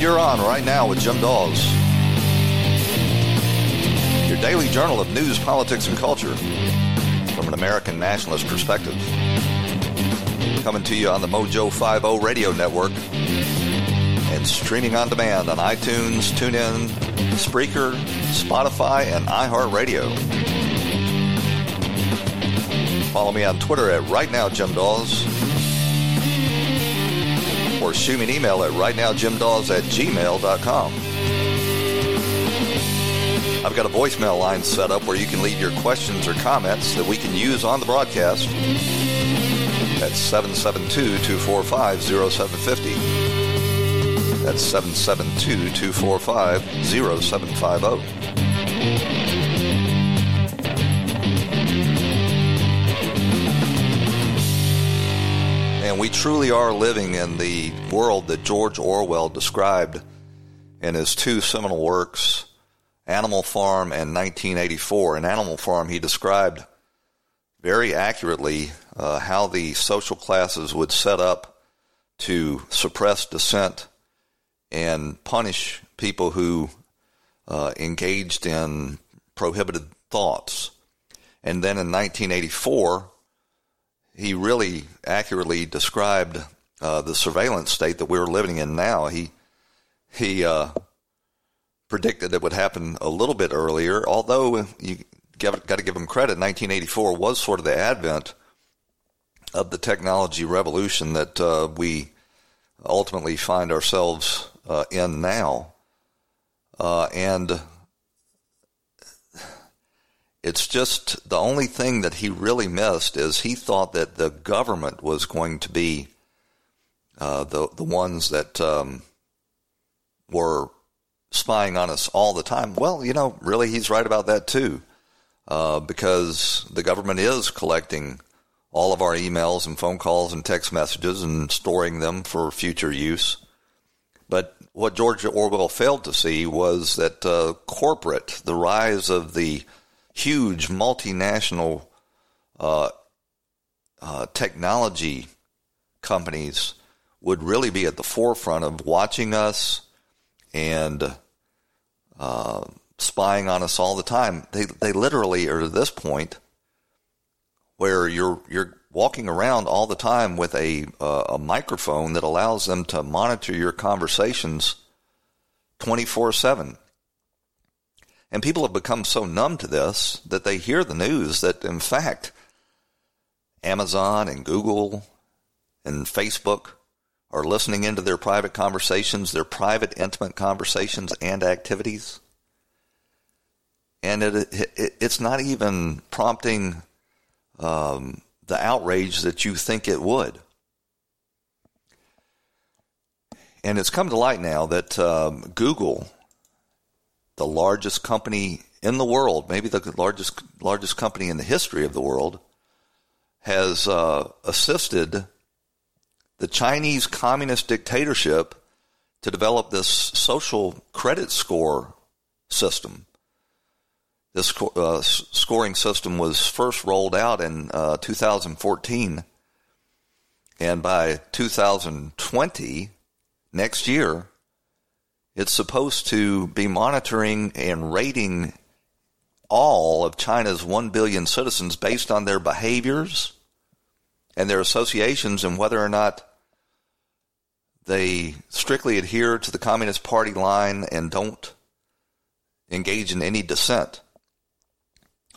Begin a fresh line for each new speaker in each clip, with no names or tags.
And you're on right now with Jim Daws. Your daily journal of news, politics, and culture from an American nationalist perspective. Coming to you on the Mojo 50 radio network and streaming on demand on iTunes, TuneIn, Spreaker, Spotify, and iHeartRadio. Follow me on Twitter at Right Now Jim Daws or shoot me an email at rightnowjimdaws at gmail.com. I've got a voicemail line set up where you can leave your questions or comments that we can use on the broadcast at 772-245-0750. That's 772-245-0750. And we truly are living in the world that George Orwell described in his two seminal works, Animal Farm and 1984. In Animal Farm, he described very accurately uh, how the social classes would set up to suppress dissent and punish people who uh, engaged in prohibited thoughts. And then in 1984, he really accurately described uh, the surveillance state that we're living in now. He he uh, predicted it would happen a little bit earlier, although you got to give him credit. 1984 was sort of the advent of the technology revolution that uh, we ultimately find ourselves uh, in now, uh, and it's just the only thing that he really missed is he thought that the government was going to be uh, the the ones that um, were spying on us all the time. Well, you know, really, he's right about that too, uh, because the government is collecting all of our emails and phone calls and text messages and storing them for future use. But what George Orwell failed to see was that uh, corporate, the rise of the huge multinational uh, uh, technology companies would really be at the forefront of watching us and uh, spying on us all the time. They they literally are to this point where you're you're walking around all the time with a uh, a microphone that allows them to monitor your conversations 24/7. And people have become so numb to this that they hear the news that, in fact, Amazon and Google and Facebook are listening into their private conversations, their private, intimate conversations and activities. And it, it it's not even prompting um, the outrage that you think it would. And it's come to light now that um, Google the largest company in the world, maybe the largest largest company in the history of the world, has uh, assisted the Chinese communist dictatorship to develop this social credit score system. This uh, scoring system was first rolled out in uh, 2014, and by 2020, next year, it's supposed to be monitoring and rating all of China's 1 billion citizens based on their behaviors and their associations and whether or not they strictly adhere to the Communist Party line and don't engage in any dissent.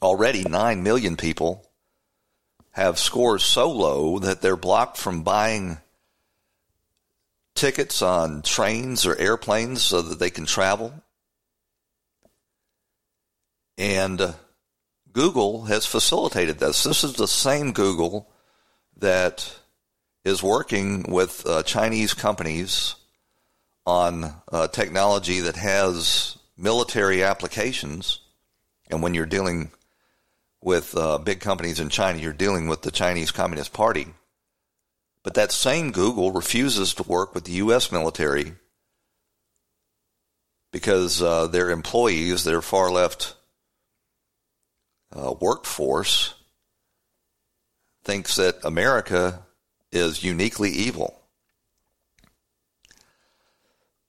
Already, 9 million people have scores so low that they're blocked from buying tickets on trains or airplanes so that they can travel. And uh, Google has facilitated this. This is the same Google that is working with uh, Chinese companies on uh, technology that has military applications. And when you're dealing with uh, big companies in China, you're dealing with the Chinese Communist Party. But that same Google refuses to work with the U.S. military because uh, their employees, their far left uh, workforce, thinks that America is uniquely evil.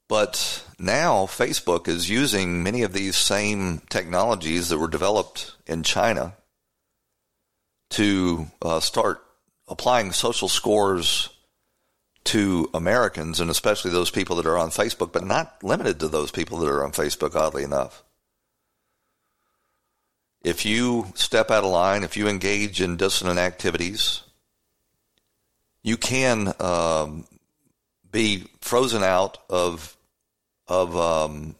But now Facebook is using many of these same technologies that were developed in China to uh, start applying social scores to Americans and especially those people that are on Facebook, but not limited to those people that are on Facebook, oddly enough. If you step out of line, if you engage in dissonant activities, you can um, be frozen out of of um,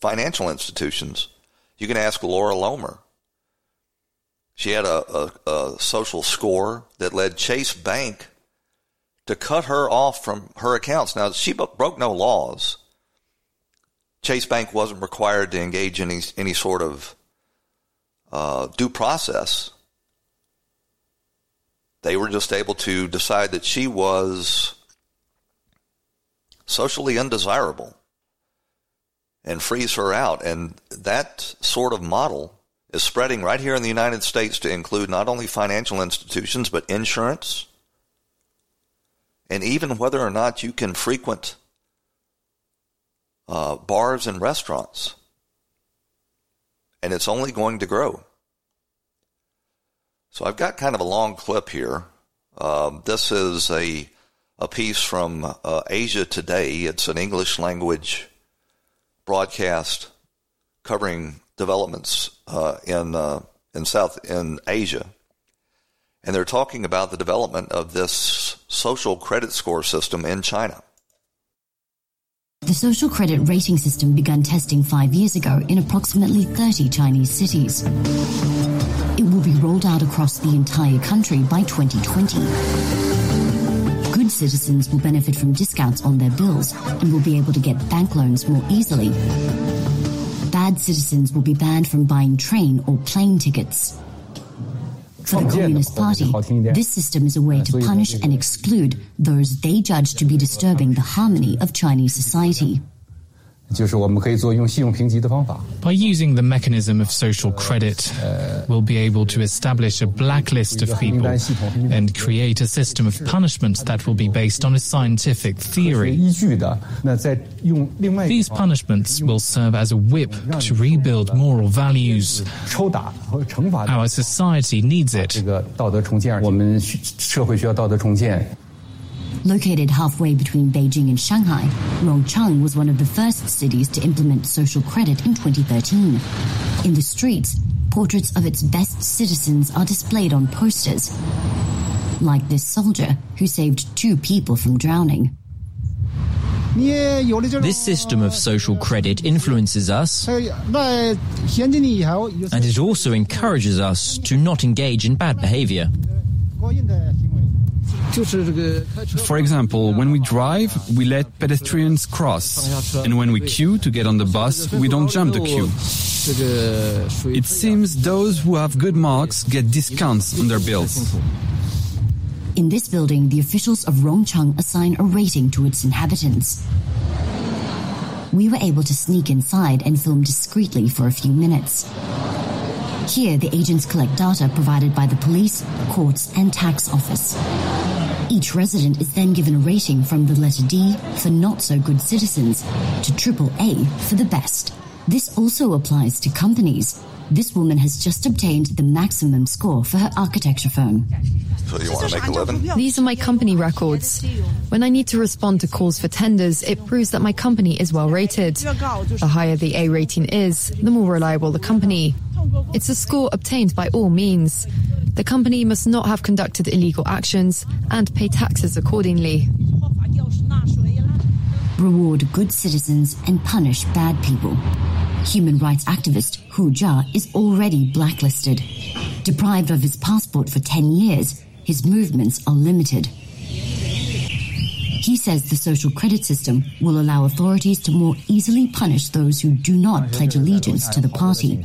financial institutions. You can ask Laura Loomer. She had a, a, a social score that led Chase Bank to cut her off from her accounts. Now, she broke no laws. Chase Bank wasn't required to engage in any, any sort of uh, due process. They were just able to decide that she was socially undesirable and freeze her out. And that sort of model is spreading right here in the United States to include not only financial institutions, but insurance, and even whether or not you can frequent uh, bars and restaurants. And it's only going to grow. So I've got kind of a long clip here. Um, this is a a piece from uh, Asia Today. It's an English language broadcast covering developments uh, in uh, in South in Asia, and they're talking about the development of this social credit score system in China.
The social credit rating system began testing five years ago in approximately 30 Chinese cities. It will be rolled out across the entire country by 2020. Good citizens will benefit from discounts on their bills and will be able to get bank loans more easily. Bad citizens will be banned from buying train or plane tickets. For the Communist Party, this system is a way to punish and exclude those they judge to be disturbing the harmony of Chinese society.
By using the mechanism of social credit, we'll be able to establish a blacklist of people and create a system of punishments that will be based on a scientific theory. These punishments will serve as a whip to rebuild moral values. Our society needs it.
Located halfway between Beijing and Shanghai, Rongcheng was one of the first cities to implement social credit in 2013. In the streets, portraits of its best citizens are displayed on posters, like this soldier who saved two people from drowning.
This system of social credit influences us, and it also encourages us to not engage in bad behavior.
For example, when we drive, we let pedestrians cross, and when we queue to get on the bus, we don't jump the queue. It seems those who have good marks get discounts on their bills.
In this building, the officials of Rongcheng assign a rating to its inhabitants. We were able to sneak inside and film discreetly for a few minutes. Here, the agents collect data provided by the police, courts, and tax office. Each resident is then given a rating from the letter D for not so good citizens to triple A for the best. This also applies to companies. This woman has just obtained the maximum score for her architecture firm.
So you want to make a living?
These are my company records. When I need to respond to calls for tenders, it proves that my company is well rated. The higher the A rating is, the more reliable the company. It's a score obtained by all means. The company must not have conducted illegal actions and pay taxes accordingly.
Reward good citizens and punish bad people. Human rights activist Hu Jia is already blacklisted. Deprived of his passport for 10 years, his movements are limited. He says the social credit system will allow authorities to more easily punish those who do not pledge allegiance to the party.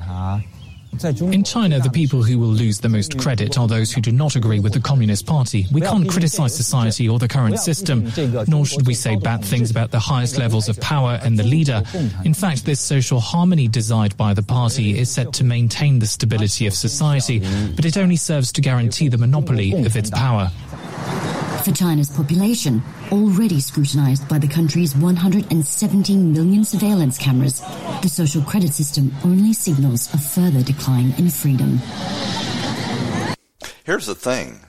In China, the people who will lose the most credit are those who do not agree with the Communist Party. We can't criticize society or the current system, nor should we say bad things about the highest levels of power and the leader. In fact, this social harmony desired by the party is set to maintain the stability of society, but it only serves to guarantee the monopoly of its power.
For China's population, already scrutinized by the country's 117 million surveillance cameras, the social credit system only signals a further decline in freedom.
Here's the thing.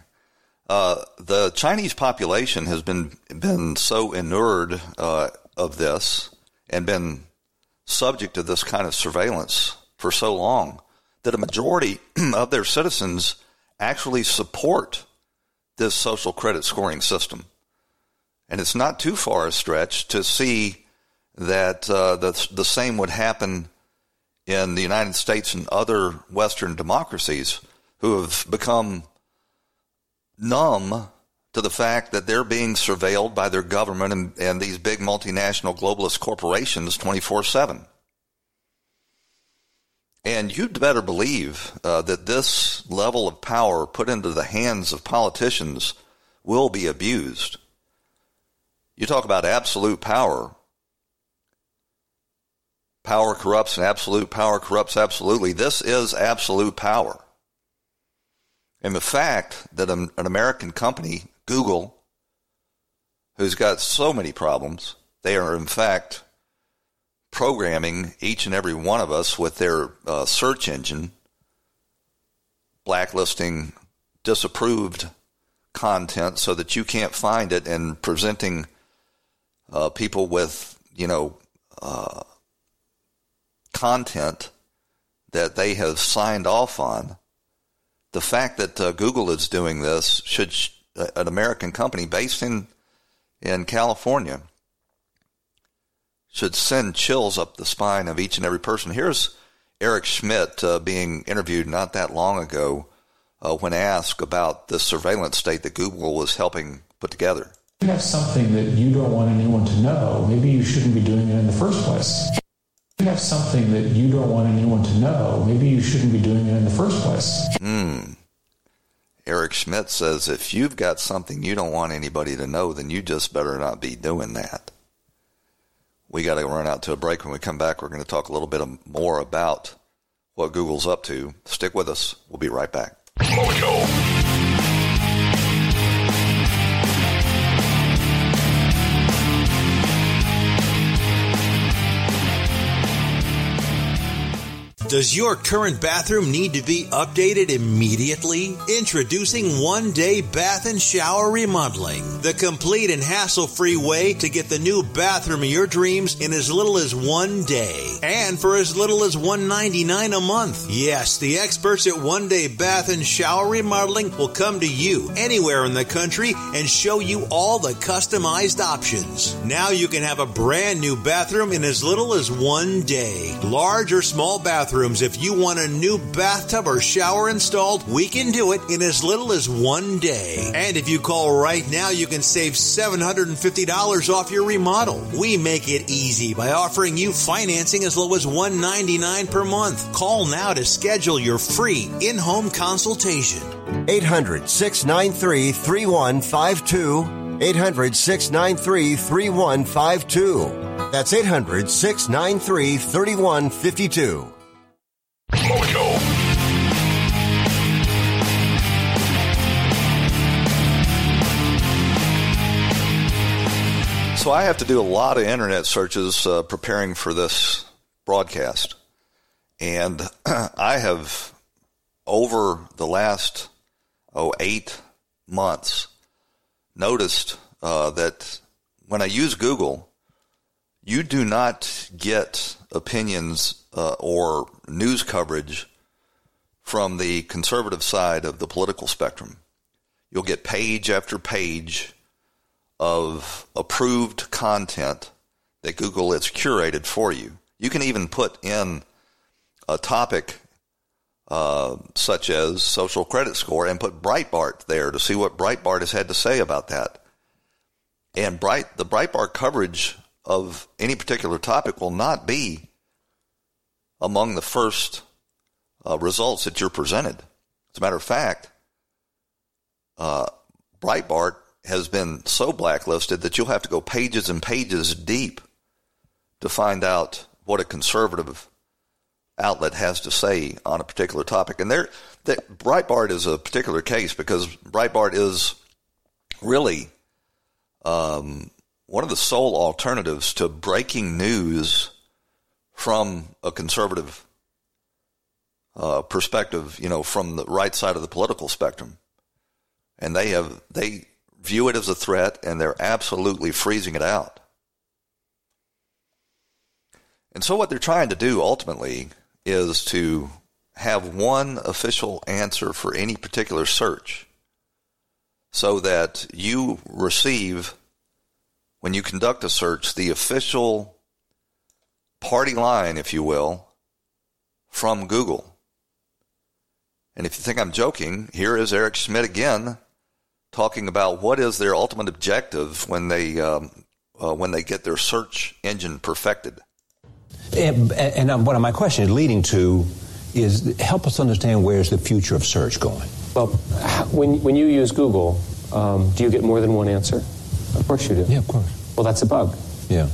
Uh, the Chinese population has been been so inured uh, of this and been subject to this kind of surveillance for so long that a majority of their citizens actually support this social credit scoring system. And it's not too far a stretch to see that uh, the, the same would happen in the United States and other Western democracies who have become numb to the fact that they're being surveilled by their government and, and these big multinational globalist corporations 24 7. And you'd better believe uh, that this level of power put into the hands of politicians will be abused. You talk about absolute power. Power corrupts and absolute power corrupts absolutely. This is absolute power. And the fact that an, an American company, Google, who's got so many problems, they are in fact programming each and every one of us with their uh, search engine, blacklisting disapproved content so that you can't find it and presenting uh, people with, you know, uh, content that they have signed off on. The fact that uh, Google is doing this should, an American company based in, in California, should send chills up the spine of each and every person. Here's Eric Schmidt uh, being interviewed not that long ago uh, when asked about the surveillance state that Google was helping put together.
You have something that you don't want anyone to know, maybe you shouldn't be doing it in the first place. You have something that you don't want anyone to know, maybe you shouldn't be doing it in the first place.
Hmm. Eric Schmidt says if you've got something you don't want anybody to know, then you just better not be doing that we got to run out to a break. When we come back, we're going to talk a little bit more about what Google's up to. Stick with us. We'll be right back.
Does your current bathroom need to be updated immediately? Introducing One Day Bath and Shower Remodeling, the complete and hassle free way to get the new bathroom of your dreams in as little as one day and for as little as 199 a month. Yes, the experts at One Day Bath and Shower Remodeling will come to you anywhere in the country and show you all the customized options. Now you can have a brand new bathroom in as little as one day. Large or small bathroom If you want a new bathtub or shower installed, we can do it in as little as one day. And if you call right now, you can save $750 off your remodel. We make it easy by offering you financing as low as 199 per month. Call now to schedule your free in-home consultation.
800 693 3152. 800 693 3152. That's 800 693 3152.
So I have to do a lot of internet searches uh, preparing for this broadcast. And I have, over the last, oh, eight months, noticed uh, that when I use Google, you do not get opinions uh, or news coverage from the conservative side of the political spectrum. You'll get page after page of approved content that Google has curated for you. You can even put in a topic uh, such as social credit score and put Breitbart there to see what Breitbart has had to say about that. And Bright, the Breitbart coverage of any particular topic will not be among the first uh, results that you're presented. As a matter of fact, uh, Breitbart has been so blacklisted that you'll have to go pages and pages deep to find out what a conservative outlet has to say on a particular topic. And there, that Breitbart is a particular case because Breitbart is really um, one of the sole alternatives to breaking news from a conservative uh, perspective, you know, from the right side of the political spectrum. And they have they view it as a threat and they're absolutely freezing it out. And so what they're trying to do ultimately is to have one official answer for any particular search so that you receive, when you conduct a search, the official party line, if you will, from Google. And if you think I'm joking, here is Eric Schmidt again talking about what is their ultimate objective when they um, uh, when they get their search engine perfected.
And, and what my question is leading to is help us understand where's the future of search going.
Well, when when you use Google, um, do you get more than one answer? Of course you do.
Yeah, of course.
Well, that's a bug.
Yeah.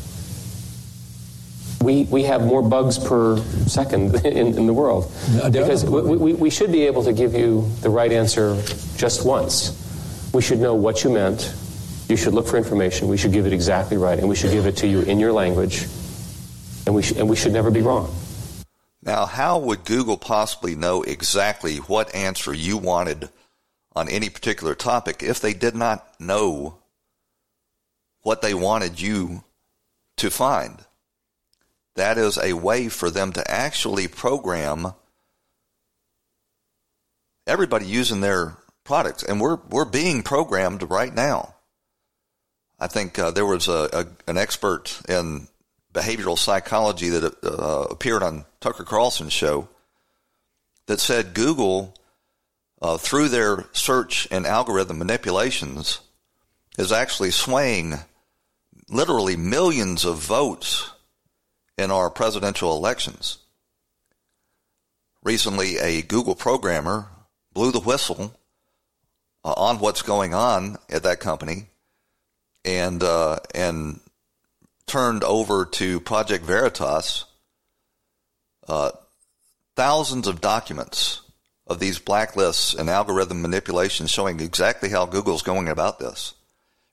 We, we have more bugs per second in, in the world. Because we, we, we should be able to give you the right answer just once we should know what you meant. You should look for information. We should give it exactly right, and we should give it to you in your language, and we, sh- and we should never be wrong.
Now, how would Google possibly know exactly what answer you wanted on any particular topic if they did not know what they wanted you to find? That is a way for them to actually program everybody using their products, and we're we're being programmed right now. I think uh, there was a, a, an expert in behavioral psychology that uh, appeared on Tucker Carlson's show that said Google, uh, through their search and algorithm manipulations, is actually swaying literally millions of votes in our presidential elections. Recently, a Google programmer blew the whistle uh, on what's going on at that company and uh, and turned over to Project Veritas uh, thousands of documents of these blacklists and algorithm manipulation showing exactly how Google's going about this.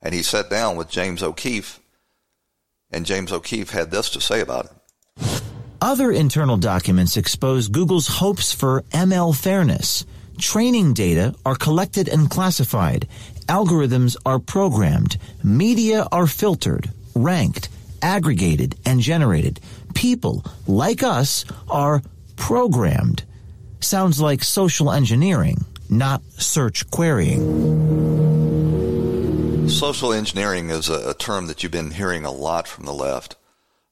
And he sat down with James O'Keefe, and James O'Keefe had this to say about it.
Other internal documents expose Google's hopes for ML fairness Training data are collected and classified. Algorithms are programmed. Media are filtered, ranked, aggregated, and generated. People, like us, are programmed. Sounds like social engineering, not search querying.
Social engineering is a, term that you've been hearing a lot from the left.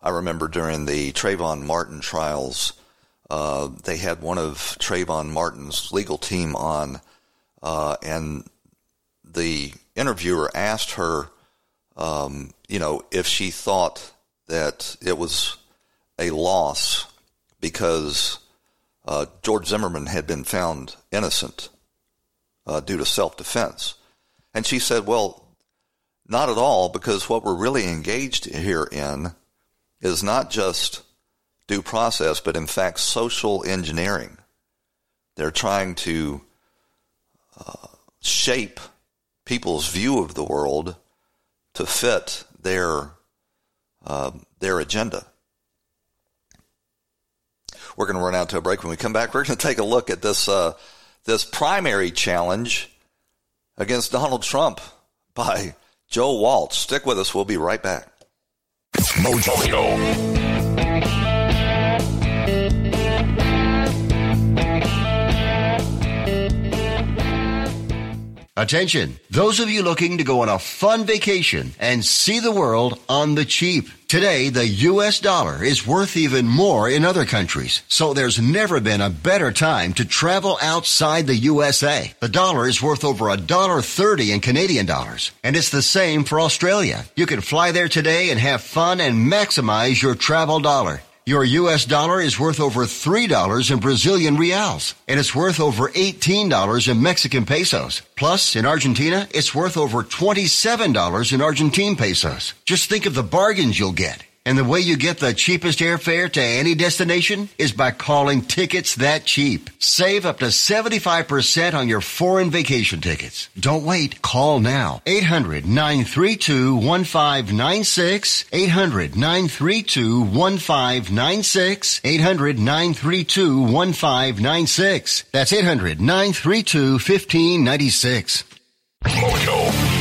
I remember during the Trayvon Martin trials, uh, they had one of Trayvon Martin's legal team on, uh, and the interviewer asked her, um, you know, if she thought that it was a loss because uh, George Zimmerman had been found innocent uh, due to self defense. And she said, well, not at all, because what we're really engaged here in is not just due process, but in fact, social engineering. They're trying to uh, shape people's view of the world to fit their uh, their agenda. We're going to run out to a break. When we come back, we're going to take a look at this uh, this primary challenge against Donald Trump by Joe Walsh. Stick with us. We'll be right back. Mojo.
Attention, those of you looking to go on a fun vacation and see the world on the cheap. Today, the US dollar is worth even more in other countries, so there's never been a better time to travel outside the USA. The dollar is worth over a dollar thirty in Canadian dollars, and it's the same for Australia. You can fly there today and have fun and maximize your travel dollar. Your US dollar is worth over $3 in Brazilian reals, and it's worth over $18 in Mexican pesos. Plus, in Argentina, it's worth over $27 in Argentine pesos. Just think of the bargains you'll get. And the way you get the cheapest airfare to any destination is by calling Tickets That Cheap. Save up to 75% on your foreign vacation tickets. Don't wait. Call now. 800-932-1596. 800-932-1596. 800-932-1596. That's 800-932-1596. Mojo.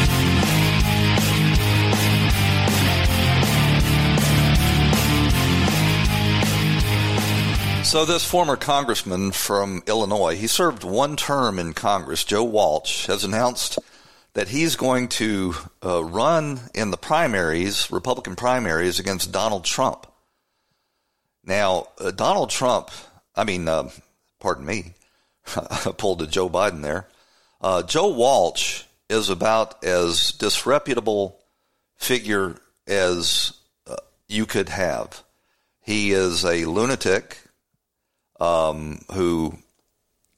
So, this former congressman from Illinois, he served one term in Congress, Joe Walsh, has announced that he's going to uh, run in the primaries, Republican primaries, against Donald Trump. Now, uh, Donald Trump, I mean, uh, pardon me, pulled a Joe Biden there. Uh, Joe Walsh is about as disreputable figure as uh, you could have. He is a lunatic um, who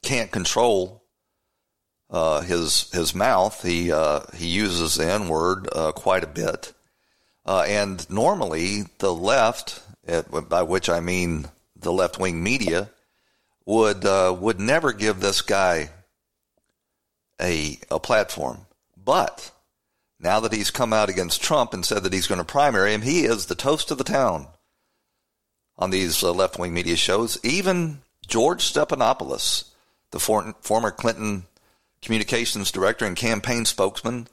can't control uh, his his mouth. He uh, he uses the N word uh, quite a bit, uh, and normally the left, by which I mean the left wing media, would uh, would never give this guy a a platform. But now that he's come out against Trump and said that he's going to primary him, he is the toast of the town on these uh, left wing media shows. Even George Stephanopoulos, the for- former Clinton communications director and campaign spokesman,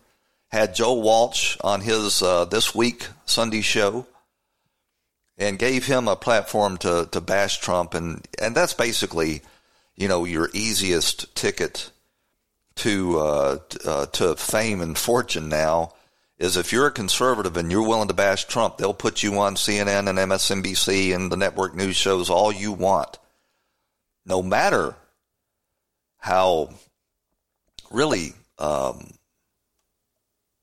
had Joe Walsh on his uh, This Week Sunday show and gave him a platform to, to bash Trump. And, and that's basically, you know, your easiest ticket to, uh, uh, to fame and fortune now is if you're a conservative and you're willing to bash Trump, they'll put you on CNN and MSNBC and the network news shows all you want. No matter how really um,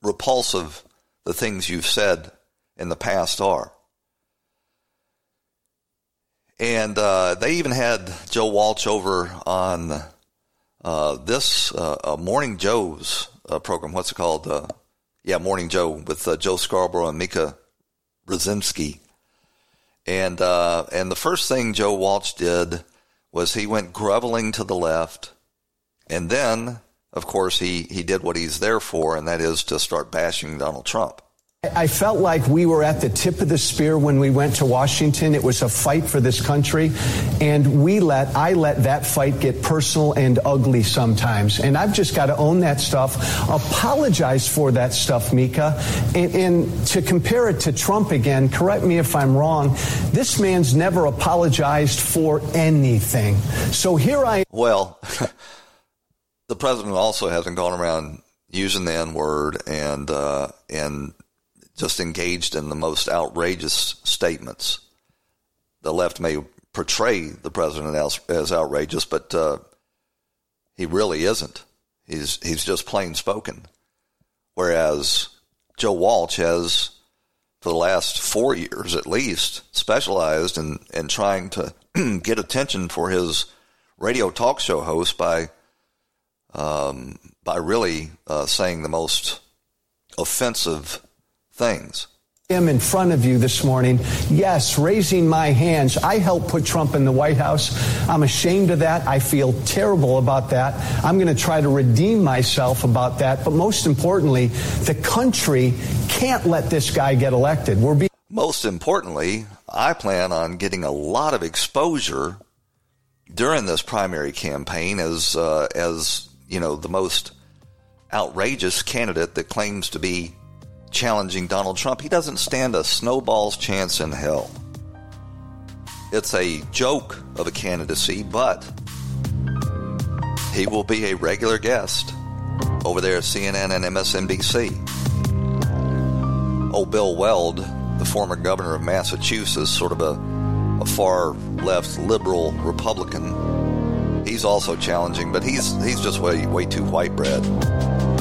repulsive the things you've said in the past are. And uh, they even had Joe Walsh over on uh, this uh, Morning Joe's uh, program. What's it called? Uh, yeah, Morning Joe with uh, Joe Scarborough and Mika Brzezinski. And and the first thing Joe Walsh did was he went groveling to the left, and then, of course, he he did what he's there for, and that is to start bashing Donald Trump.
I felt like we were at the tip of the spear when we went to Washington. It was a fight for this country. And we let, I let that fight get personal and ugly sometimes. And I've just got to own that stuff, apologize for that stuff, Mika. And, and to compare it to Trump again, correct me if I'm wrong, this man's never apologized for anything. So here I am.
Well, the president also hasn't gone around using the N word and, uh, and, just engaged in the most outrageous statements. The left may portray the president as, as outrageous, but uh, he really isn't. He's he's just plain spoken. Whereas Joe Walsh has, for the last four years at least, specialized in in trying to get attention for his radio talk show host by um, by really uh, saying the most offensive things.
I am in front of you this morning. Yes, raising my hands. I helped put Trump in the White House. I'm ashamed of that. I feel terrible about that. I'm going to try to redeem myself about that. But most importantly, the country can't let this guy get elected. We're being
most importantly, I plan on getting a lot of exposure during this primary campaign as uh, as you know the most outrageous candidate that claims to be challenging Donald Trump, he doesn't stand a snowball's chance in hell. It's a joke of a candidacy, but he will be a regular guest over there at CNN and MSNBC. Oh, Bill Weld, the former governor of Massachusetts, sort of a, a far left liberal Republican, he's also challenging, but he's he's just way way too white bread.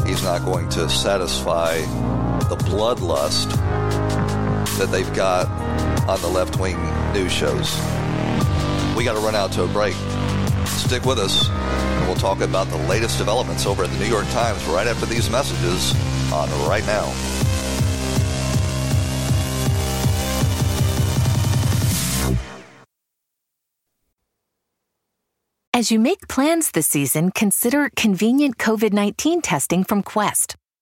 He's not going to satisfy the bloodlust that they've got on the left wing news shows. We got to run out to a break. Stick with us, and we'll talk about the latest developments over at the New York Times right after these messages on Right Now.
As you make plans this season, consider convenient COVID 19 testing from Quest.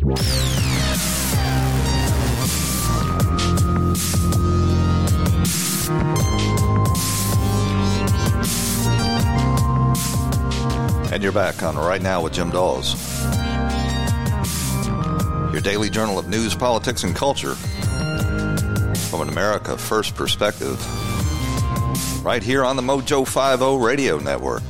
And you're back on Right Now with Jim Daws. Your daily journal of news, politics, and culture from an America First perspective. Right here on the Mojo 50 radio network.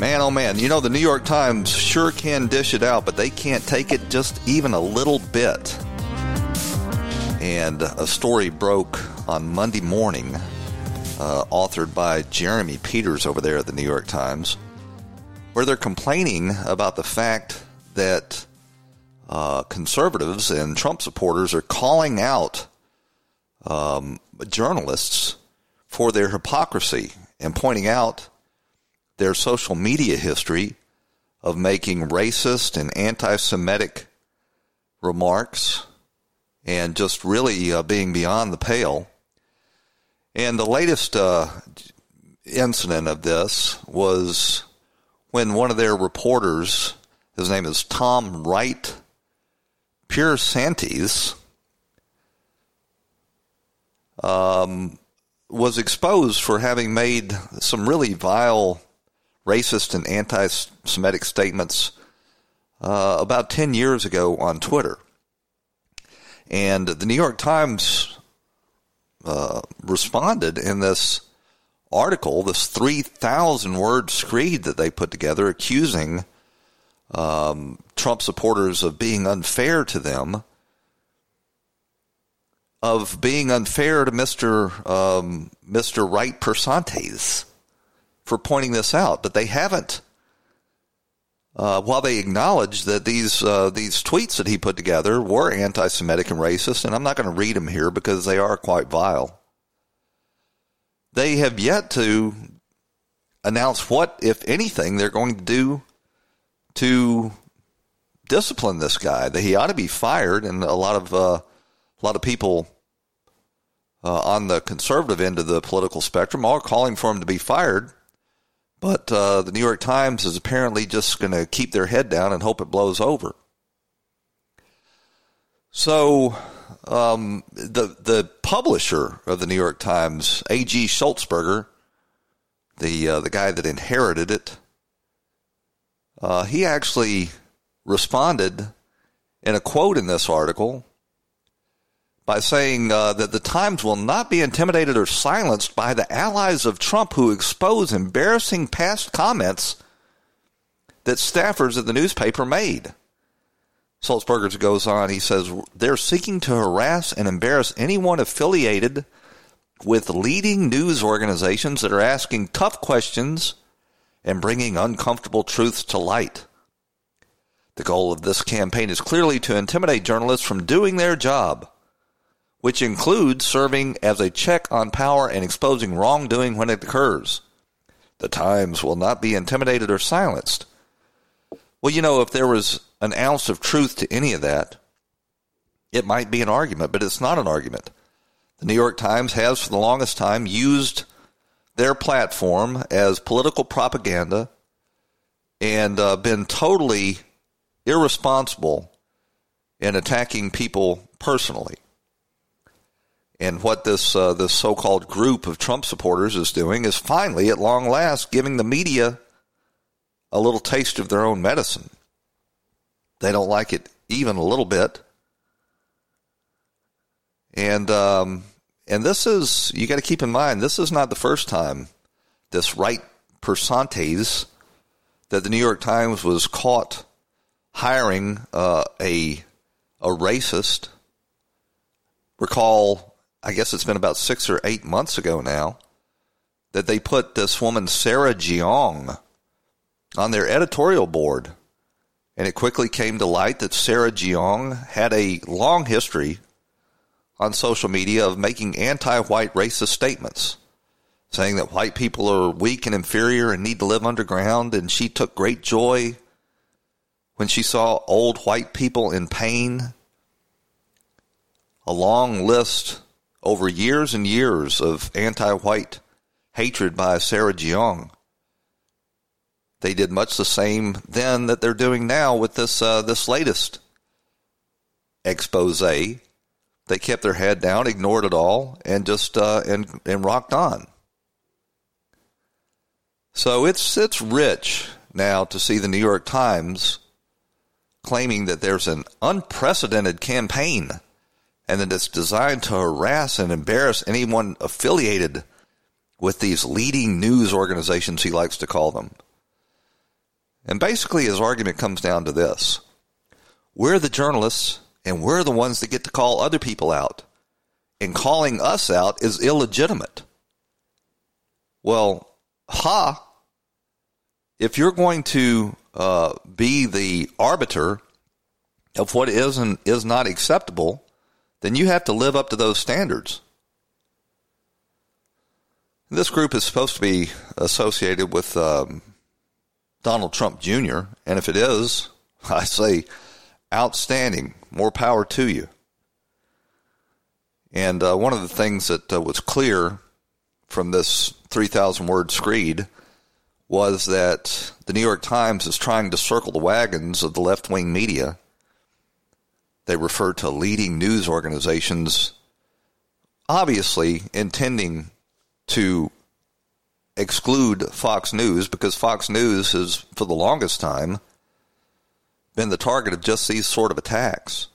Man, oh man, you know, the New York Times sure can dish it out, but they can't take it just even a little bit. And a story broke on Monday morning, uh, authored by Jeremy Peters over there at the New York Times, where they're complaining about the fact that uh, conservatives and Trump supporters are calling out um, journalists for their hypocrisy and pointing out their social media history of making racist and anti Semitic remarks and just really uh, being beyond the pale. And the latest uh, incident of this was when one of their reporters, his name is Tom Wright Piersantes, um, was exposed for having made some really vile racist and anti Semitic statements uh, about 10 years ago on Twitter. And the New York Times uh, responded in this article, this 3,000 word screed that they put together, accusing um, Trump supporters of being unfair to them, of being unfair to Mr. Um, Mr. Wright Piersantes for pointing this out, but they haven't. Uh, while they acknowledge that these uh, these tweets that he put together were anti-Semitic and racist, and I'm not going to read them here because they are quite vile. They have yet to announce what, if anything, they're going to do to discipline this guy. That he ought to be fired, and a lot of uh, a lot of people uh, on the conservative end of the political spectrum are calling for him to be fired. But uh, the New York Times is apparently just going to keep their head down and hope it blows over. So um, the the publisher of the New York Times, A.G. Sulzberger, the uh, the guy that inherited it, uh, he actually responded in a quote in this article by saying uh, that the Times will not be intimidated or silenced by the allies of Trump who expose embarrassing past comments that staffers at the newspaper made. Sulzberger goes on, he says, they're seeking to harass and embarrass anyone affiliated with leading news organizations that are asking tough questions and bringing uncomfortable truths to light. The goal of this campaign is clearly to intimidate journalists from doing their job which includes serving as a check on power and exposing wrongdoing when it occurs. The Times will not be intimidated or silenced. Well, you know, if there was an ounce of truth to any of that, it might be an argument, but it's not an argument. The New York Times has, for the longest time, used their platform as political propaganda and uh, been totally irresponsible in attacking people personally. And what this uh, this so-called group of Trump supporters is doing is finally, at long last, giving the media a little taste of their own medicine. They don't like it even a little bit. And um, and this is you got to keep in mind this is not the first time this right percentage that the New York Times was caught hiring uh, a a racist. Recall, I guess it's been about six or eight months ago now that they put this woman Sarah Jeong on their editorial board, and it quickly came to light that Sarah Jeong had a long history on social media of making anti-white racist statements saying that white people are weak and inferior and need to live underground. And she took great joy when she saw old white people in pain. A long list over years and years of anti white hatred by Sarah Jeong. They did much the same then that they're doing now with this uh, this latest expose. They kept their head down, ignored it all, and just uh, and and rocked on. So it's it's rich now to see the New York Times claiming that there's an unprecedented campaign and that it's designed to harass and embarrass anyone affiliated with these leading news organizations he likes to call them. And basically his argument comes down to this. We're the journalists and we're the ones that get to call other people out. And calling us out is illegitimate. Well, ha, if you're going to uh, be the arbiter of what is and is not acceptable, then you have to live up to those standards. This group is supposed to be associated with um, Donald Trump Jr., and if it is, I say outstanding. More power to you. And uh, one of the things that uh, was clear from this 3,000 word screed was that the New York Times is trying to circle the wagons of the left wing media. They refer to leading news organizations, obviously intending to exclude Fox News because Fox News has, for the longest time, been the target of just these sort of attacks.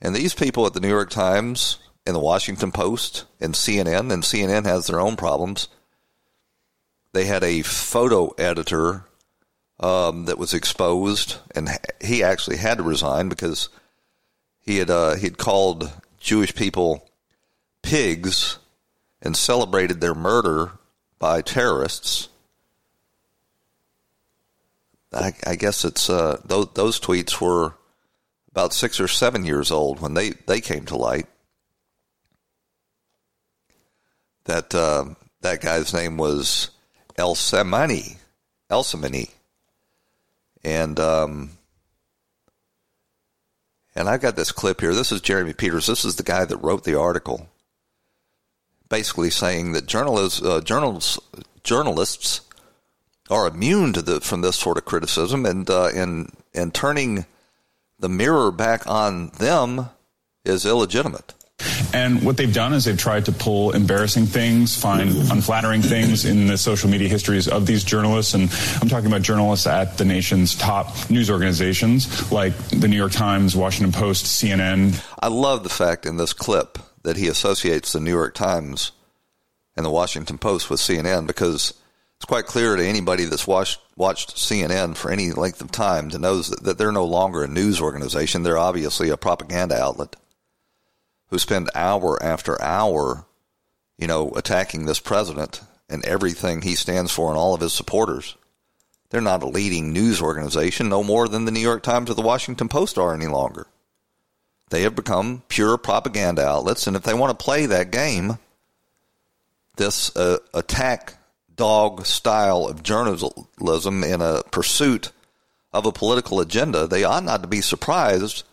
And these people at the New York Times and the Washington Post and CNN, and CNN has their own problems. They had a photo editor um, that was exposed, and he actually had to resign because he had uh, he'd called Jewish people pigs and celebrated their murder by terrorists. I, I guess it's uh, those, those tweets were about six or seven years old when they, they came to light. That uh, that guy's name was El Semani, El Semani, and um, and I've got this clip here. This is Jeremy Peters. This is the guy that wrote the article, basically saying that journalists uh, journals journalists are immune to the from this sort of criticism, and uh, and and turning the mirror back on them is illegitimate.
And what they've done is they've tried to pull embarrassing things, find unflattering things in the social media histories of these journalists. And I'm talking about journalists at the nation's top news organizations like the New York Times, Washington Post, CNN.
I love the fact in this clip that he associates the New York Times and the Washington Post with CNN because it's quite clear to anybody that's watched watched CNN for any length of time to knows that, that they're no longer a news organization. They're obviously a propaganda outlet who spend hour after hour, you know, attacking this president and everything he stands for and all of his supporters. They're not a leading news organization, no more than the New York Times or the Washington Post are any longer. They have become pure propaganda outlets, and if they want to play that game, this uh, attack dog style of journalism in a pursuit of a political agenda, they ought not to be surprised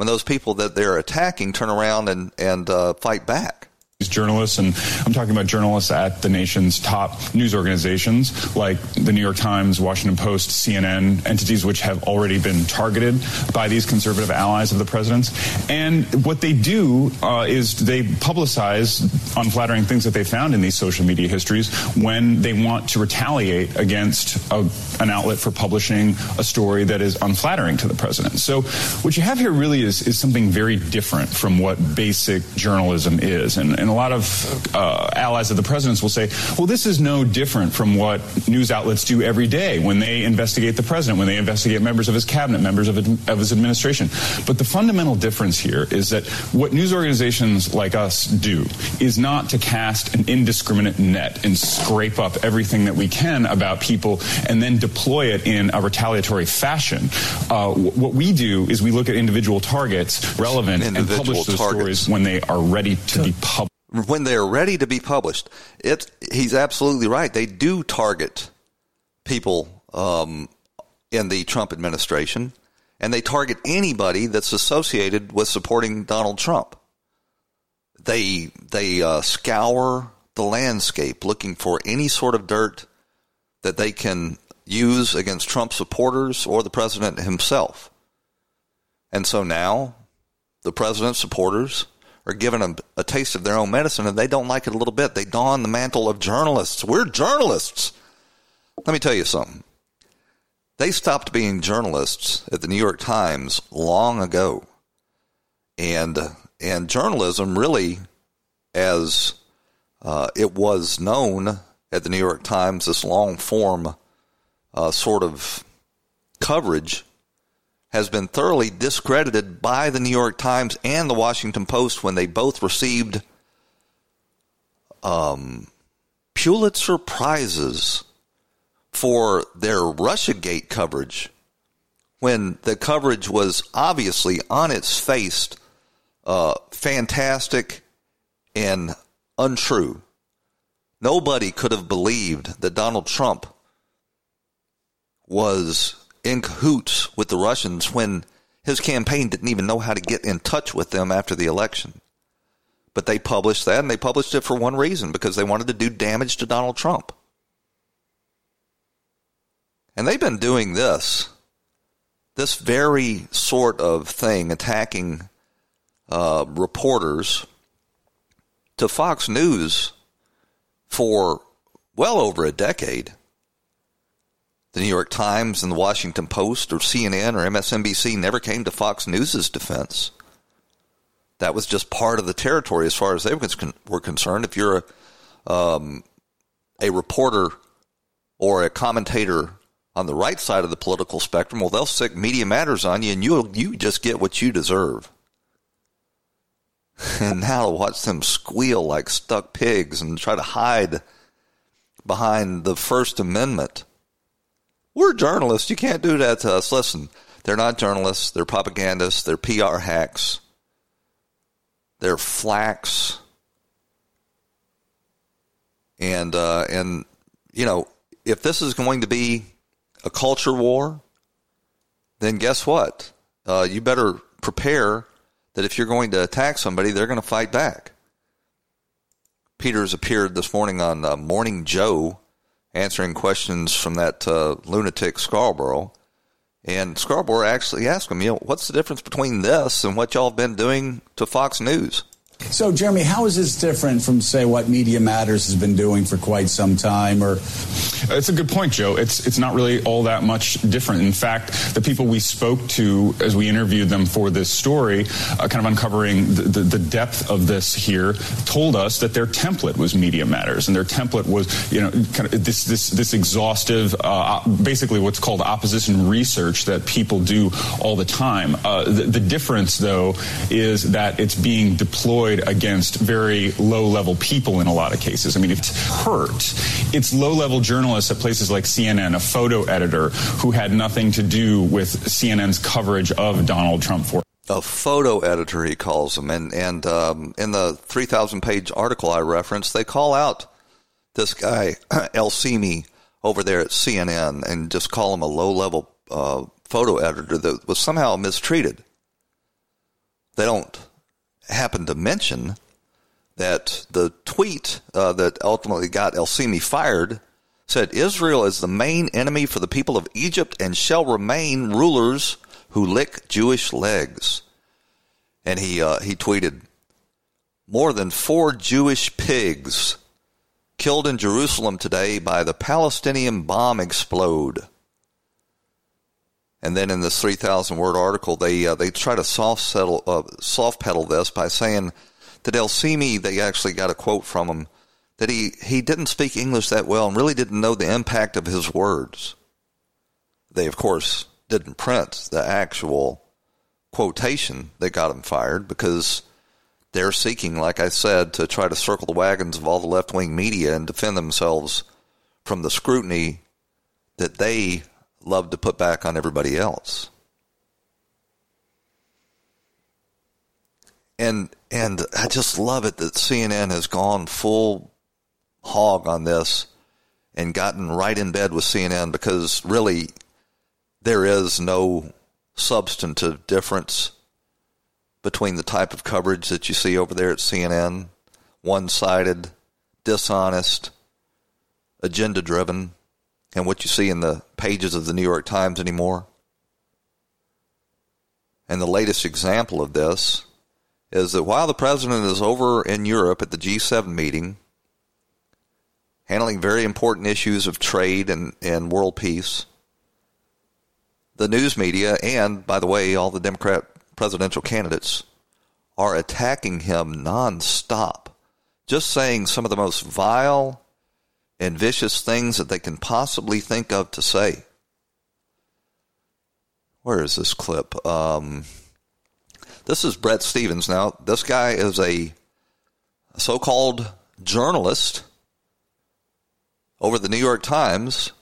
when those people that they're attacking turn around and and uh, fight back.
These journalists, and I'm talking about journalists at the nation's top news organizations like the New York Times, Washington Post, CNN, entities which have already been targeted by these conservative allies of the president's. And what they do uh, is they publicize unflattering things that they found in these social media histories when they want to retaliate against a, an outlet for publishing a story that is unflattering to the president. So what you have here really is, is something very different from what basic journalism is. And, and a lot of uh, allies of the president's will say, well, this is no different from what news outlets do every day when they investigate the president, when they investigate members of his cabinet, members of, of his administration. But the fundamental difference here is that what news organizations like us do is not to cast an indiscriminate net and scrape up everything that we can about people and then deploy it in a retaliatory fashion. Uh, what we do is we look at individual targets relevant individual and publish those targets. stories when they are ready to be published
when they're ready to be published. It, he's absolutely right. They do target people um, in the Trump administration, and they target anybody that's associated with supporting Donald Trump. They they uh, scour the landscape looking for any sort of dirt that they can use against Trump supporters or the president himself. And so now the president's supporters are given a, a taste of their own medicine and they don't like it a little bit. They don the mantle of journalists. We're journalists. Let me tell you something. They stopped being journalists at the New York Times long ago. And and journalism really as uh, it was known at the New York Times, this long form uh, sort of coverage has been thoroughly discredited by the New York Times and the Washington Post when they both received um, Pulitzer Prizes for their Russiagate coverage when the coverage was obviously on its face uh, fantastic and untrue. Nobody could have believed that Donald Trump was in cahoots with the Russians when his campaign didn't even know how to get in touch with them after the election. But they published that, and they published it for one reason because they wanted to do damage to Donald Trump. And they've been doing this, this very sort of thing, attacking uh, reporters to Fox News for well over a decade the New York Times and the Washington Post or CNN or MSNBC never came to Fox News's defense. That was just part of the territory as far as they were concerned. If you're a, um, a reporter or a commentator on the right side of the political spectrum, well, they'll stick Media Matters on you and you you just get what you deserve. And now to watch them squeal like stuck pigs and try to hide behind the First Amendment we're journalists. You can't do that to us. Listen, they're not journalists. They're propagandists. They're PR hacks. They're flacks. And uh, and you know, if this is going to be a culture war, then guess what? Uh, you better prepare that if you're going to attack somebody, they're going to fight back. Peters appeared this morning on uh, Morning Joe answering questions from that uh, lunatic Scarborough. And Scarborough actually asked him, you know, what's the difference between this and what y'all have been doing to Fox News?
So, Jeremy, how is this different from, say, what Media Matters has been doing for quite some time? Or
it's a good point, Joe. It's it's not really all that much different. In fact, the people we spoke to as we interviewed them for this story, uh, kind of uncovering the, the, the, depth of this here, told us that their template was Media Matters, and their template was, you know, kind of this this this exhaustive, uh, basically what's called opposition research that people do all the time. Uh, the, the difference, though, is that it's being deployed deployed against very low level people in a lot of cases. I mean, it's hurt. It's low level journalists at places like CNN, a photo editor who had nothing to do with CNN's coverage of Donald Trump for
a photo editor, he calls them. And, and um, in the 3,000 page article I referenced, they call out this guy, El Simi, over there at CNN and just call him a low level uh, photo editor that was somehow mistreated. They don't happen to mention that the tweet uh, that ultimately got El Simi fired said Israel is the main enemy for the people of Egypt and shall remain rulers who lick Jewish legs. And he uh, he tweeted, more than four Jewish pigs killed in Jerusalem today by the Palestinian bomb explode. And then in this 3,000 word article, they uh, they try to soft settle uh, soft pedal this by saying that El Simi, they actually got a quote from him that he, he didn't speak English that well and really didn't know the impact of his words. They, of course, didn't print the actual quotation that got him fired because they're seeking, like I said, to try to circle the wagons of all the left wing media and defend themselves from the scrutiny that they love to put back on everybody else. And and I just love it that CNN has gone full hog on this and gotten right in bed with CNN because really there is no substantive difference between the type of coverage that you see over there at CNN, one sided, dishonest, agenda driven, and what you see in the pages of the New York Times anymore. And the latest example of this is that while the president is over in Europe at the G7 meeting, handling very important issues of trade and, and world peace, the news media, and by the way, all the Democrat presidential candidates are attacking him nonstop, just saying some of the most vile and vicious things that they can possibly think of to say. Where is this clip? Um, this is Bret Stephens. Now, this guy is a so called journalist over the New York Times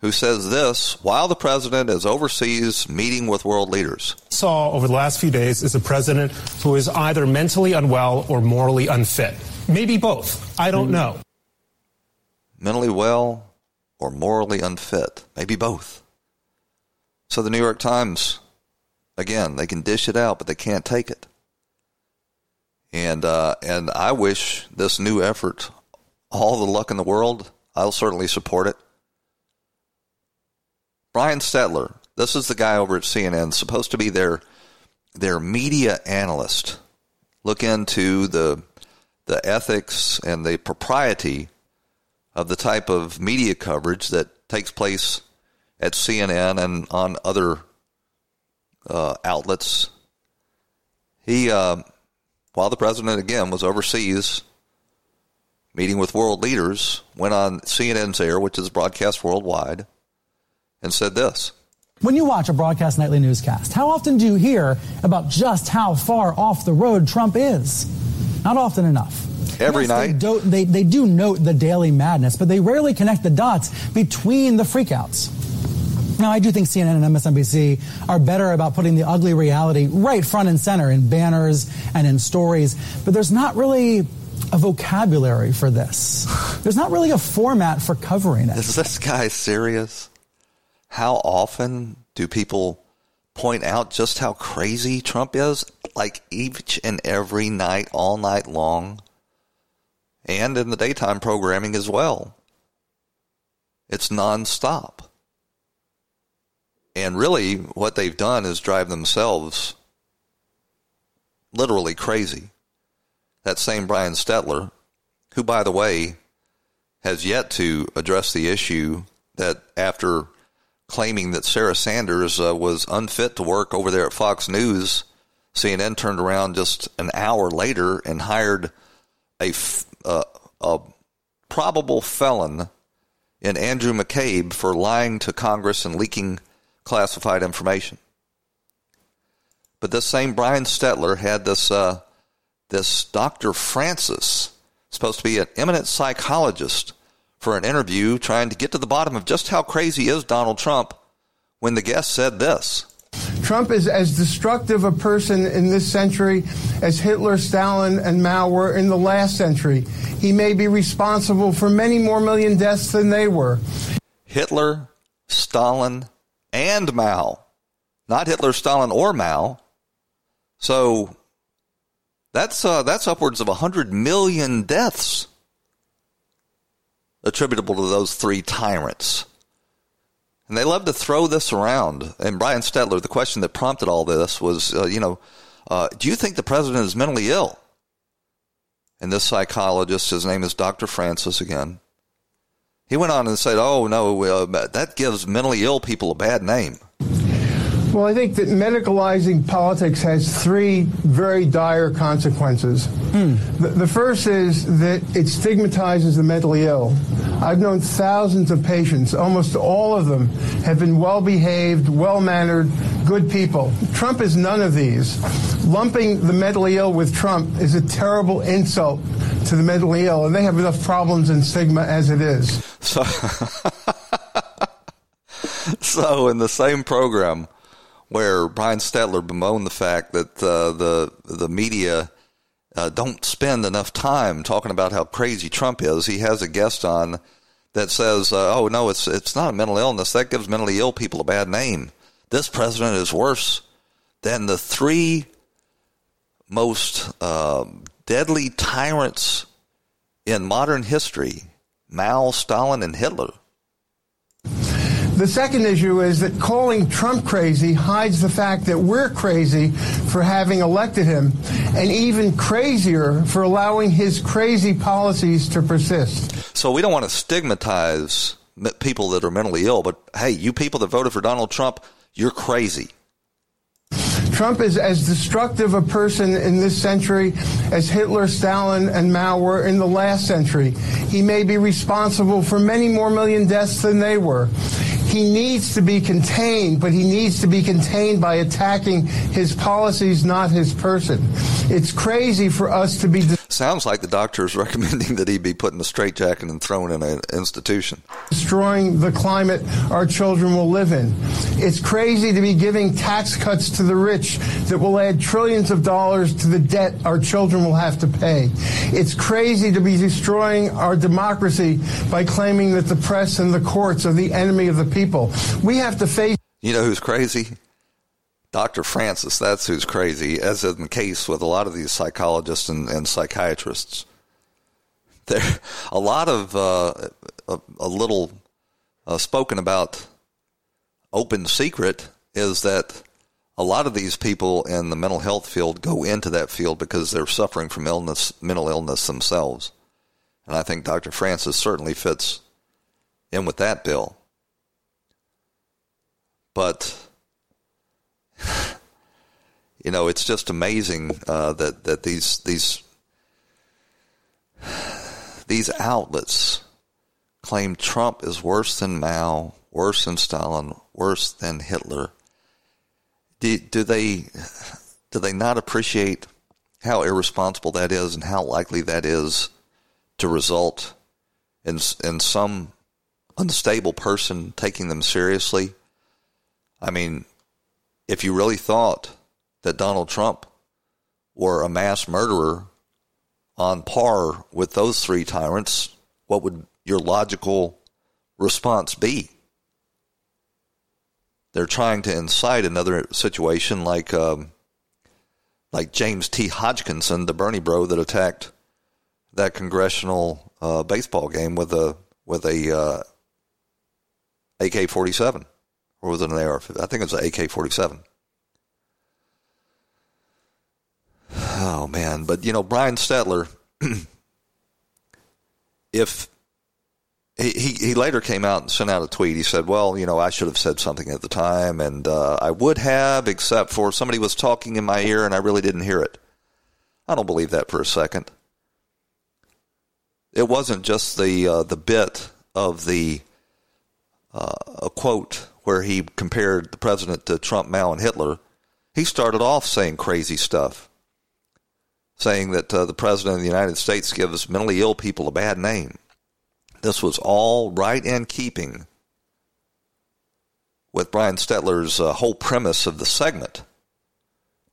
who says this while the president is overseas meeting with world leaders.
Saw over the last few days is a president who is either mentally unwell or morally unfit. Maybe both. I don't know.
Mentally well or morally unfit. Maybe both. So the New York Times, again, they can dish it out, but they can't take it. And uh, and I wish this new effort all the luck in the world. I'll certainly support it. Brian Stelter, this is the guy over at CNN, supposed to be their their media analyst. Look into the the ethics and the propriety of the type of media coverage that takes place at CNN and on other uh, outlets. He, uh, while the president again was overseas meeting with world leaders, went on CNN's air, which is broadcast worldwide, and said this.
When you watch a broadcast nightly newscast, how often do you hear about just how far off the road Trump is? Not often enough.
Every
yes,
night.
They they, they do note the daily madness, but they rarely connect the dots between the freakouts. Now, I do think CNN and MSNBC are better about putting the ugly reality right front and center in banners and in stories, but there's not really a vocabulary for this. There's not really a format for covering it.
Is this guy serious? how often do people point out just how crazy Trump is? Like each and every night, all night long, and in the daytime programming as well. It's nonstop. And really, what they've done is drive themselves literally crazy. That same Brian Stelter, who, by the way, has yet to address the issue that after claiming that Sarah Sanders uh, was unfit to work over there at Fox News. CNN turned around just an hour later and hired a, uh, a probable felon in Andrew McCabe for lying to Congress and leaking classified information. But this same Brian Stelter had this uh, this Dr. Frances, supposed to be an eminent psychologist, for an interview trying to get to the bottom of just how crazy is Donald Trump when the guest said this.
Trump is as destructive a person in this century as Hitler, Stalin, and Mao were in the last century. He may be responsible for many more million deaths than they were.
Hitler, Stalin, and Mao. Not Hitler, Stalin, or Mao. So That's uh, that's upwards of hundred million deaths attributable to those three tyrants. And they love to throw this around. And Brian Stelter, the question that prompted all this was, uh, you know, uh, do you think the president is mentally ill? And this psychologist, his name is Dr. Frances again, he went on and said, oh, no, uh, that gives mentally ill people a bad name.
Well, I think that medicalizing politics has three very dire consequences. Hmm. The, the, first is that it stigmatizes the mentally ill. I've known thousands of patients. Almost all of them have been well behaved, well mannered, good people. Trump is none of these. Lumping the mentally ill with Trump is a terrible insult to the mentally ill, and they have enough problems and stigma as it is.
So, so in the same program, where Brian Stelter bemoaned the fact that uh, the the media uh, don't spend enough time talking about how crazy Trump is. He has a guest on that says, uh, "Oh no, it's it's not a mental illness. That gives mentally ill people a bad name. This president is worse than the three most uh, deadly tyrants in modern history: Mao, Stalin, and Hitler."
The second issue is that calling Trump crazy hides the fact that we're crazy for having elected him, and even crazier for allowing his crazy policies to persist.
So we don't want to stigmatize people that are mentally ill, but hey, you people that voted for Donald Trump, you're crazy.
Trump is as destructive a person in this century as Hitler, Stalin, and Mao were in the last century. He may be responsible for many more million deaths than they were. He needs to be contained, but he needs to be contained by attacking his policies, not his person. It's crazy for us to be.
Sounds like the doctor is recommending that he be put in a straitjacket and thrown in an institution.
Destroying the climate our children will live in. It's crazy to be giving tax cuts to the rich that will add trillions of dollars to the debt our children will have to pay. It's crazy to be destroying our democracy by claiming that the press and the courts are the enemy of the people. We have to face.
You know who's crazy? Dr. Frances, that's who's crazy, as in the case with a lot of these psychologists and, and psychiatrists. There, a lot of uh, a, a, little uh, spoken about open secret is that a lot of these people in the mental health field go into that field because they're suffering from illness, mental illness themselves. And I think Dr. Frances certainly fits in with that bill. But you know, it's just amazing uh, that that these these these outlets claim Trump is worse than Mao, worse than Stalin, worse than Hitler. Do, do they do they not appreciate how irresponsible that is and how likely that is to result in in some unstable person taking them seriously? I mean, if you really thought that Donald Trump were a mass murderer on par with those three tyrants, what would your logical response be? They're trying to incite another situation like um, like James T. Hodgkinson, the Bernie bro that attacked that congressional uh, baseball game with a with a uh, AK forty seven or was it an AR? I think it was an AK 47. Oh, man. But, you know, Brian Stelter, if he, he, he later came out and sent out a tweet, he said, Well, you know, I should have said something at the time, and uh, I would have, except for somebody was talking in my ear and I really didn't hear it. I don't believe that for a second. It wasn't just the uh, the bit of the uh, a quote where he compared the president to Trump, Mao, and Hitler, he started off saying crazy stuff, saying that uh, the president of the United States gives mentally ill people a bad name. This was all right in keeping with Brian Stelter's uh, whole premise of the segment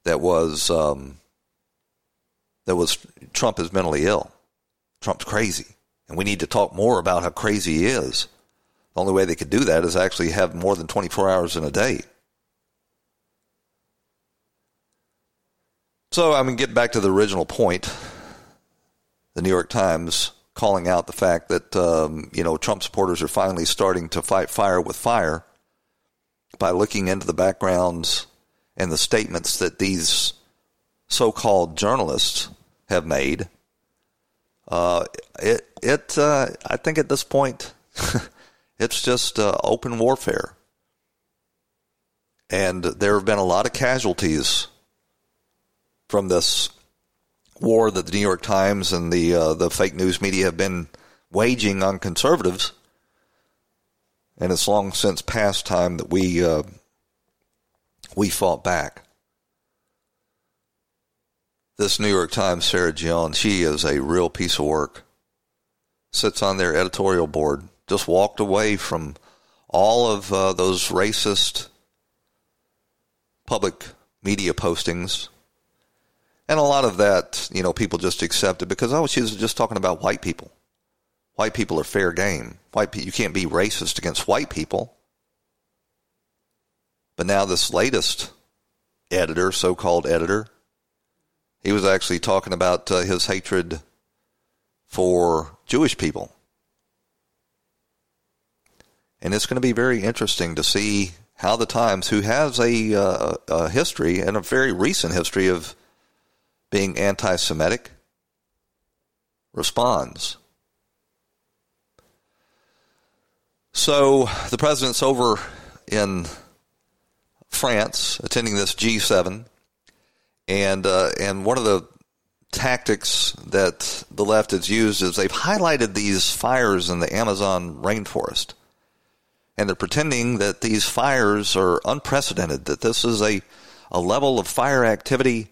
that was um, that was Trump is mentally ill. Trump's crazy, and we need to talk more about how crazy he is. The only way they could do that is actually have more than 24 hours in a day. So, I mean, get back to the original point. The New York Times calling out the fact that, um, you know, Trump supporters are finally starting to fight fire with fire by looking into the backgrounds and the statements that these so called journalists have made. Uh, it, it uh, I think at this point, it's just uh, open warfare. And there have been a lot of casualties from this war that the New York Times and the uh, the fake news media have been waging on conservatives. And it's long since past time that we uh, we fought back. This New York Times Sarah Jeong, she is a real piece of work. Sits on their editorial board. Just walked away from all of uh, those racist public media postings and a lot of that, you know, people just accepted because, oh, she was just talking about white people. White people are fair game. White pe- you can't be racist against white people. But now this latest editor, so-called editor, he was actually talking about uh, his hatred for Jewish people. And it's going to be very interesting to see how the Times, who has a, uh, a history and a very recent history of being anti Semitic responds. So the president's over in France attending this G7, and uh, and one of the tactics that the left has used is they've highlighted these fires in the Amazon rainforest, and they're pretending that these fires are unprecedented, that this is a a level of fire activity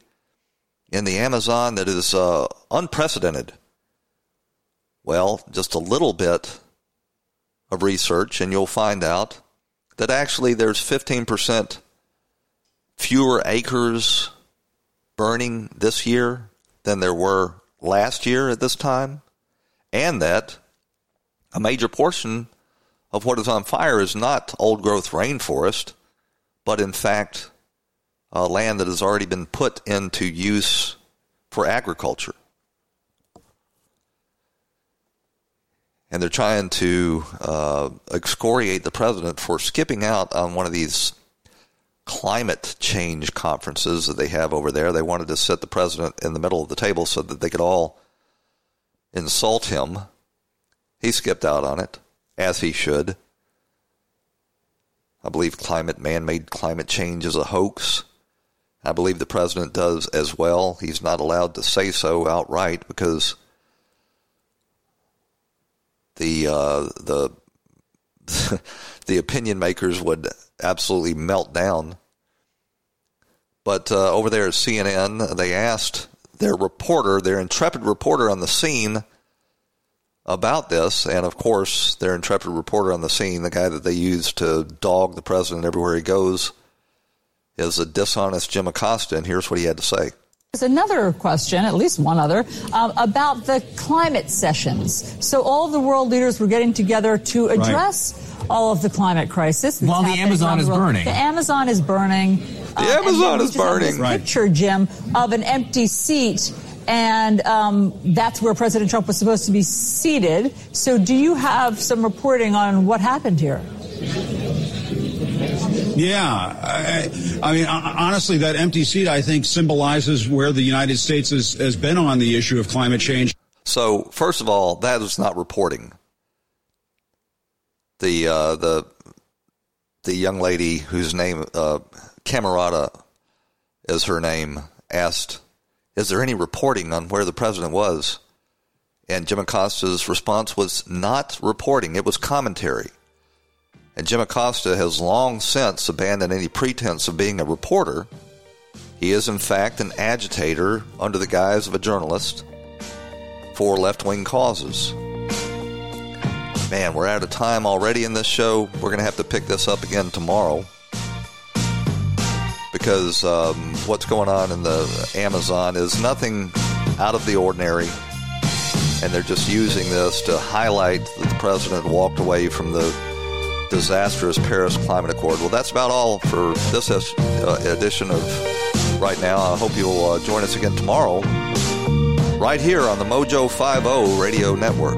in the Amazon that is uh, unprecedented. Well, just a little bit of research, and you'll find out that actually there's 15% fewer acres burning this year than there were last year at this time, and that a major portion of what is on fire is not old growth rainforest, but in fact uh, land that has already been put into use for agriculture. And they're trying to uh, excoriate the president for skipping out on one of these climate change conferences that they have over there. They wanted to sit the president in the middle of the table so that they could all insult him. He skipped out on it, as he should. I believe climate, man made climate change is a hoax. I believe the president does as well. He's not allowed to say so outright because the uh, the the opinion makers would absolutely melt down. But uh, over there at CNN, they asked their reporter, their intrepid reporter on the scene, about this. And of course, their intrepid reporter on the scene, the guy that they use to dog the president everywhere he goes, is a dishonest Jim Acosta, and here's what he had to say.
There's another question, at least one other, uh, about the climate sessions. So all the world leaders were getting together to address right. all of the climate crisis.
While the Amazon the is burning.
The Amazon is burning.
The uh, Amazon is burning.
Right. Picture, Jim, of an empty seat and um, that's where President Trump was supposed to be seated. So, do you have some reporting on what happened here?
Yeah, I, I, mean, honestly, that empty seat I think symbolizes where the United States has, has been on the issue of climate change.
So, first of all, that is not reporting. The uh, the the young lady whose name uh, Camerata is her name asked, "Is there any reporting on where the president was?" And Jim Acosta's response was not reporting; it was commentary. And Jim Acosta has long since abandoned any pretense of being a reporter. He is, in fact, an agitator under the guise of a journalist for left wing causes. Man, we're out of time already in this show. We're going to have to pick this up again tomorrow because um, what's going on in the Amazon is nothing out of the ordinary. And they're just using this to highlight that the president walked away from the disastrous Paris Climate Accord. Well, that's about all for this uh, edition of right now. I hope you'll uh, join us again tomorrow, right here on the Mojo 50 Radio Network.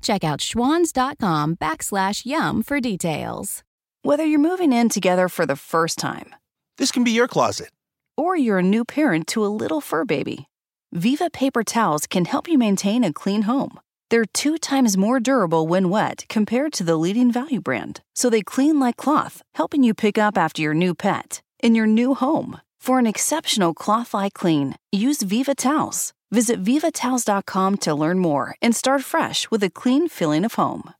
Check out schwans.com backslash YUM for details.
Whether you're moving in together for the first time,
this can be your closet.
Or you're a new parent to a little fur baby. Viva paper towels can help you maintain a clean home. They're two times more durable when wet compared to the leading value brand. So they clean like cloth, helping you pick up after your new pet in your new home. For an exceptional cloth like clean, use Viva Towels. Visit vivatowels.com to learn more and start fresh with a clean feeling of home.